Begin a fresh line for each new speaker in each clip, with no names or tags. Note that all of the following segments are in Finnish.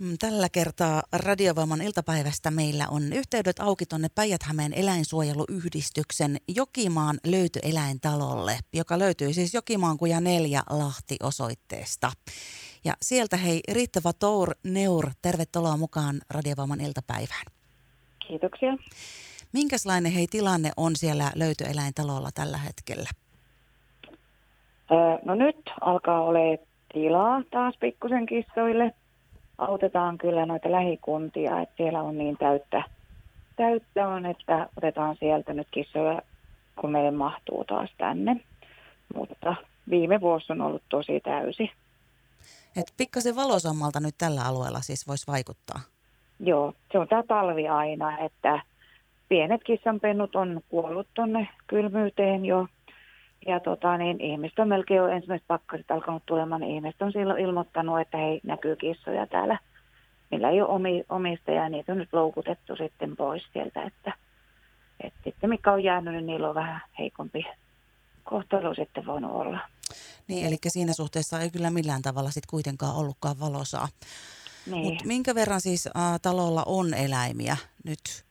Mm, tällä kertaa Radiovoiman iltapäivästä meillä on yhteydet auki tuonne Päijät-Hämeen eläinsuojeluyhdistyksen Jokimaan löytyeläintalolle, joka löytyy siis Jokimaan kuja 4 Lahti-osoitteesta. Ja sieltä hei Riittävä Tour Neur, tervetuloa mukaan Radiovoiman iltapäivään.
Kiitoksia.
Minkälainen hei tilanne on siellä löytyeläintalolla tällä hetkellä?
no nyt alkaa olla tilaa taas pikkusen kissoille – autetaan kyllä noita lähikuntia, että siellä on niin täyttä, täyttä on, että otetaan sieltä nyt kissoja, kun meille mahtuu taas tänne. Mutta viime vuosi on ollut tosi täysi.
Et pikkasen valosammalta nyt tällä alueella siis voisi vaikuttaa.
Joo, se on tämä talvi aina, että pienet kissanpennut on kuollut tuonne kylmyyteen jo ja tota, niin ihmiset on melkein jo ensimmäiset pakkaset alkanut tulemaan, niin ihmiset on silloin ilmoittanut, että hei, näkyy kissoja täällä. Millä ei ole omi, omistajia, niitä on nyt loukutettu sitten pois sieltä, että, että sitten mikä on jäänyt, niin niillä on vähän heikompi kohtelu sitten voinut olla.
Niin, eli siinä suhteessa ei kyllä millään tavalla sitten kuitenkaan ollutkaan valosaa. Niin. Mutta minkä verran siis äh, talolla on eläimiä nyt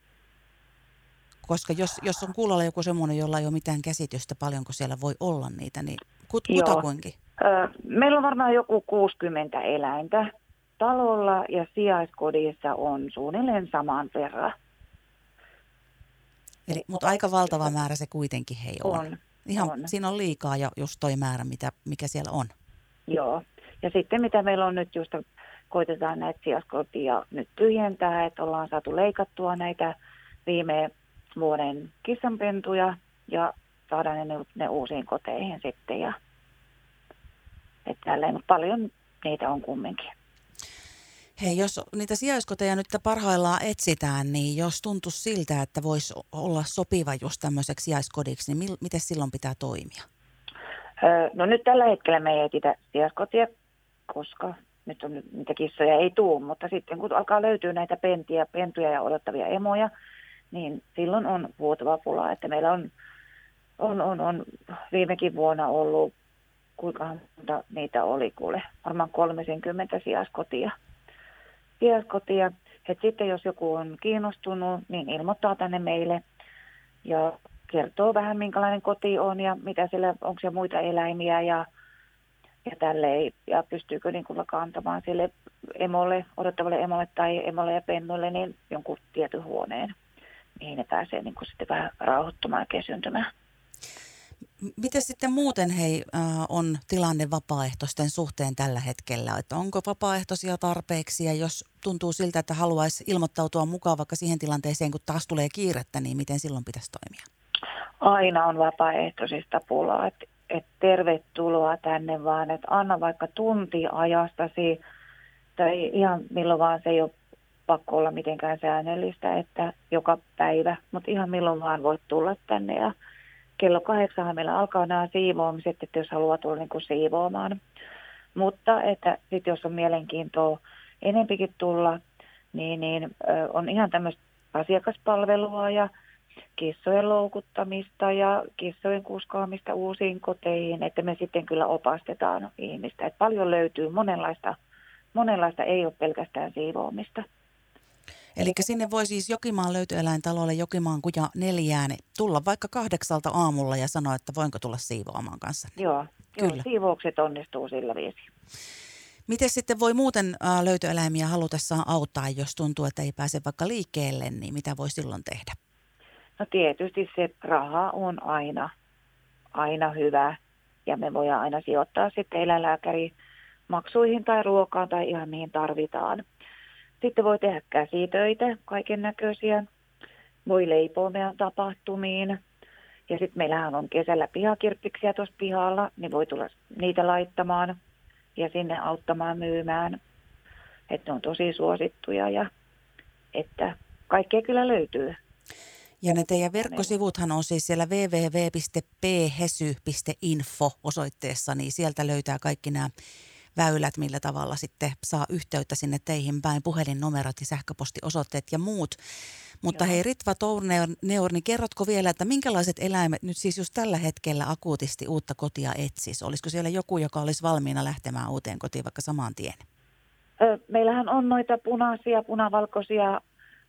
koska jos, jos on kuulolla joku semmoinen, jolla ei ole mitään käsitystä paljonko siellä voi olla niitä, niin kut, kutakuinkin?
Öö, meillä on varmaan joku 60 eläintä talolla ja sijaiskodissa on suunnilleen saman verran.
Eli, mutta aika valtava määrä se kuitenkin hei on. on Ihan, on. Siinä on liikaa jo just toi määrä, mitä, mikä siellä on.
Joo. Ja sitten mitä meillä on nyt just, koitetaan näitä sijaiskotia nyt tyhjentää, että ollaan saatu leikattua näitä viime vuoden kissanpentuja ja saadaan ne, ne uusiin koteihin sitten. Ja, että tälleen, paljon niitä on kumminkin.
Hei, jos niitä sijaiskoteja nyt parhaillaan etsitään, niin jos tuntuu siltä, että voisi olla sopiva just tämmöiseksi sijaiskodiksi, niin miten silloin pitää toimia?
no nyt tällä hetkellä me ei etsitä sijaiskotia, koska nyt on niitä kissoja ei tule, mutta sitten kun alkaa löytyä näitä pentiä, pentuja ja odottavia emoja, niin silloin on vuotava pula. Että meillä on, on, on, on viimekin vuonna ollut, kuinka monta niitä oli, kuule, varmaan 30 sijaiskotia. sijaiskotia. Et sitten jos joku on kiinnostunut, niin ilmoittaa tänne meille ja kertoo vähän minkälainen koti on ja mitä siellä, onko siellä muita eläimiä ja, ja tälleen, ja pystyykö niin kuin antamaan sille emolle, odottavalle emolle tai emolle ja pennuille niin jonkun tietyn huoneen mihin ne pääsee niin kuin sitten vähän rauhoittumaan ja kesyntymään.
Miten sitten muuten hei, on tilanne vapaaehtoisten suhteen tällä hetkellä? Että onko vapaaehtoisia tarpeeksi ja jos tuntuu siltä, että haluaisi ilmoittautua mukaan vaikka siihen tilanteeseen, kun taas tulee kiirettä, niin miten silloin pitäisi toimia?
Aina on vapaaehtoisista pulaa. Että et tervetuloa tänne vaan, että anna vaikka tunti ajastasi tai ihan milloin vaan se ei ole pakko olla mitenkään säännöllistä, että joka päivä, mutta ihan milloin vaan voit tulla tänne ja kello kahdeksan meillä alkaa nämä siivoamiset, että jos haluaa tulla niin kuin siivoamaan. Mutta että sitten jos on mielenkiintoa enempikin tulla, niin, niin on ihan tämmöistä asiakaspalvelua ja kissojen loukuttamista ja kissojen kuskaamista uusiin koteihin, että me sitten kyllä opastetaan ihmistä. Että paljon löytyy monenlaista, monenlaista ei ole pelkästään siivoamista.
Eli sinne voi siis Jokimaan löytyeläintalolle Jokimaan kuja neljään tulla vaikka kahdeksalta aamulla ja sanoa, että voinko tulla siivoamaan kanssa.
Joo, Kyllä. joo siivoukset onnistuu sillä viisi.
Miten sitten voi muuten löytöeläimiä halutessaan auttaa, jos tuntuu, että ei pääse vaikka liikkeelle, niin mitä voi silloin tehdä?
No tietysti se raha on aina, aina hyvä ja me voidaan aina sijoittaa sitten eläinlääkäri maksuihin tai ruokaan tai ihan mihin tarvitaan. Sitten voi tehdä käsitöitä, kaiken näköisiä. Voi leipoa meidän tapahtumiin. Ja sitten meillähän on kesällä pihakirppiksiä tuossa pihalla, niin voi tulla niitä laittamaan ja sinne auttamaan myymään. Että ne on tosi suosittuja ja että kaikkea kyllä löytyy.
Ja ne teidän verkkosivuthan on siis siellä www.phesy.info osoitteessa, niin sieltä löytää kaikki nämä väylät, millä tavalla sitten saa yhteyttä sinne teihin päin, puhelinnumerot ja sähköpostiosoitteet ja muut. Mutta Joo. hei Ritva Tourneur, niin kerrotko vielä, että minkälaiset eläimet nyt siis just tällä hetkellä akuutisti uutta kotia etsis? Olisiko siellä joku, joka olisi valmiina lähtemään uuteen kotiin vaikka samaan tien?
Meillähän on noita punaisia, punavalkoisia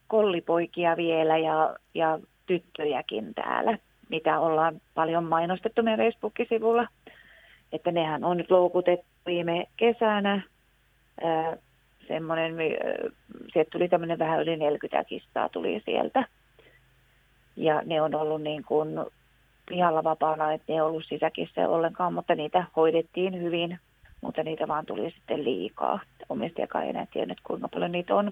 kollipoikia vielä ja, ja tyttöjäkin täällä, mitä ollaan paljon mainostettu meidän Facebook-sivulla. Että nehän on nyt loukutettu viime kesänä. semmoinen, sieltä tuli tämmöinen vähän yli 40 kistaa tuli sieltä. Ja ne on ollut niin kuin pihalla vapaana, että ne ei ollut sisäkissä ollenkaan, mutta niitä hoidettiin hyvin, mutta niitä vaan tuli sitten liikaa. Omistajakaan ei enää tiennyt, kuinka paljon niitä on.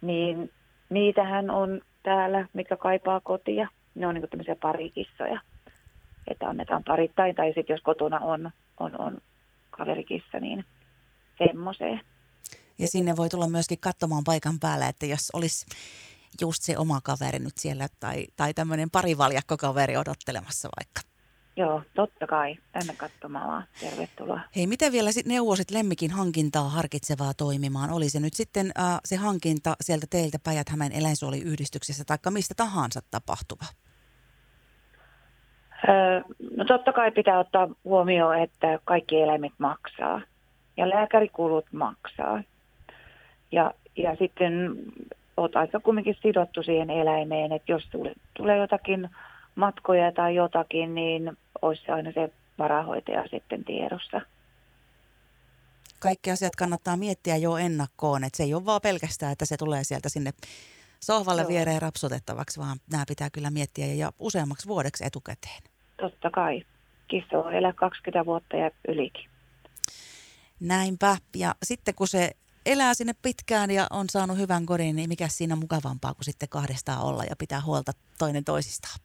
Niin niitähän on täällä, mikä kaipaa kotia. Ne on niin tämmöisiä parikissoja, että annetaan parittain, tai sitten jos kotona on, on, on kaverikissa, niin semmoiseen.
Ja sinne voi tulla myöskin katsomaan paikan päällä, että jos olisi just se oma kaveri nyt siellä tai, tai tämmöinen parivaljakkokaveri odottelemassa vaikka.
Joo, totta kai. Tänne katsomaan Tervetuloa.
Hei, miten vielä sit neuvosit lemmikin hankintaa harkitsevaa toimimaan? Oli se nyt sitten äh, se hankinta sieltä teiltä Päijät-Hämeen eläinsuoliyhdistyksestä tai mistä tahansa tapahtuva?
No totta kai pitää ottaa huomioon, että kaikki eläimet maksaa ja lääkärikulut maksaa. Ja, ja sitten olet aika kumminkin sidottu siihen eläimeen, että jos tulee, tulee jotakin matkoja tai jotakin, niin olisi aina se varahoitaja sitten tiedossa.
Kaikki asiat kannattaa miettiä jo ennakkoon, että se ei ole vaan pelkästään, että se tulee sieltä sinne sohvalle Joo. viereen rapsutettavaksi, vaan nämä pitää kyllä miettiä ja useammaksi vuodeksi etukäteen.
Totta kai. Kissa on elää 20 vuotta ja ylikin.
Näinpä. Ja sitten kun se elää sinne pitkään ja on saanut hyvän kodin, niin mikä siinä mukavampaa kuin sitten kahdestaan olla ja pitää huolta toinen toisistaan?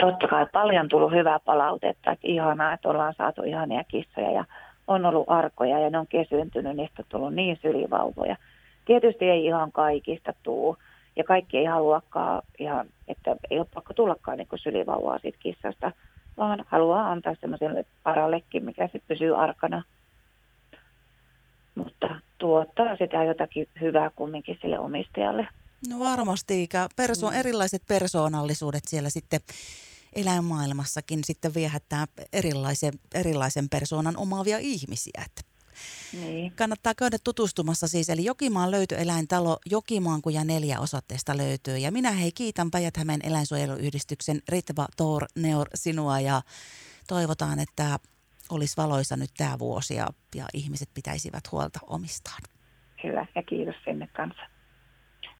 Totta kai paljon tullut hyvää palautetta, että ihanaa, että ollaan saatu ihania kissoja ja on ollut arkoja ja ne on kesyyntynyt, niistä on tullut niin sylivauvoja. Tietysti ei ihan kaikista tuu ja kaikki ei haluakaan, ihan, että ei ole pakko tullakaan niin sylivauvaa siitä kissasta, vaan haluaa antaa semmoiselle parallekin, mikä sitten pysyy arkana mutta tuottaa sitä jotakin hyvää kumminkin sille omistajalle.
No varmasti, perso- mm. erilaiset persoonallisuudet siellä sitten eläinmaailmassakin sitten viehättää erilaisen, erilaisen persoonan omaavia ihmisiä. Että niin. Kannattaa käydä tutustumassa siis, eli Jokimaan löytyeläintalo Jokimaan kuja neljä osoitteesta löytyy. Ja minä hei kiitän päijät eläinsuojeluyhdistyksen Ritva Tor Neur sinua ja toivotaan, että olisi valoisa nyt tämä vuosi ja, ja ihmiset pitäisivät huolta omistaan.
Hyvä ja kiitos sinne kanssa.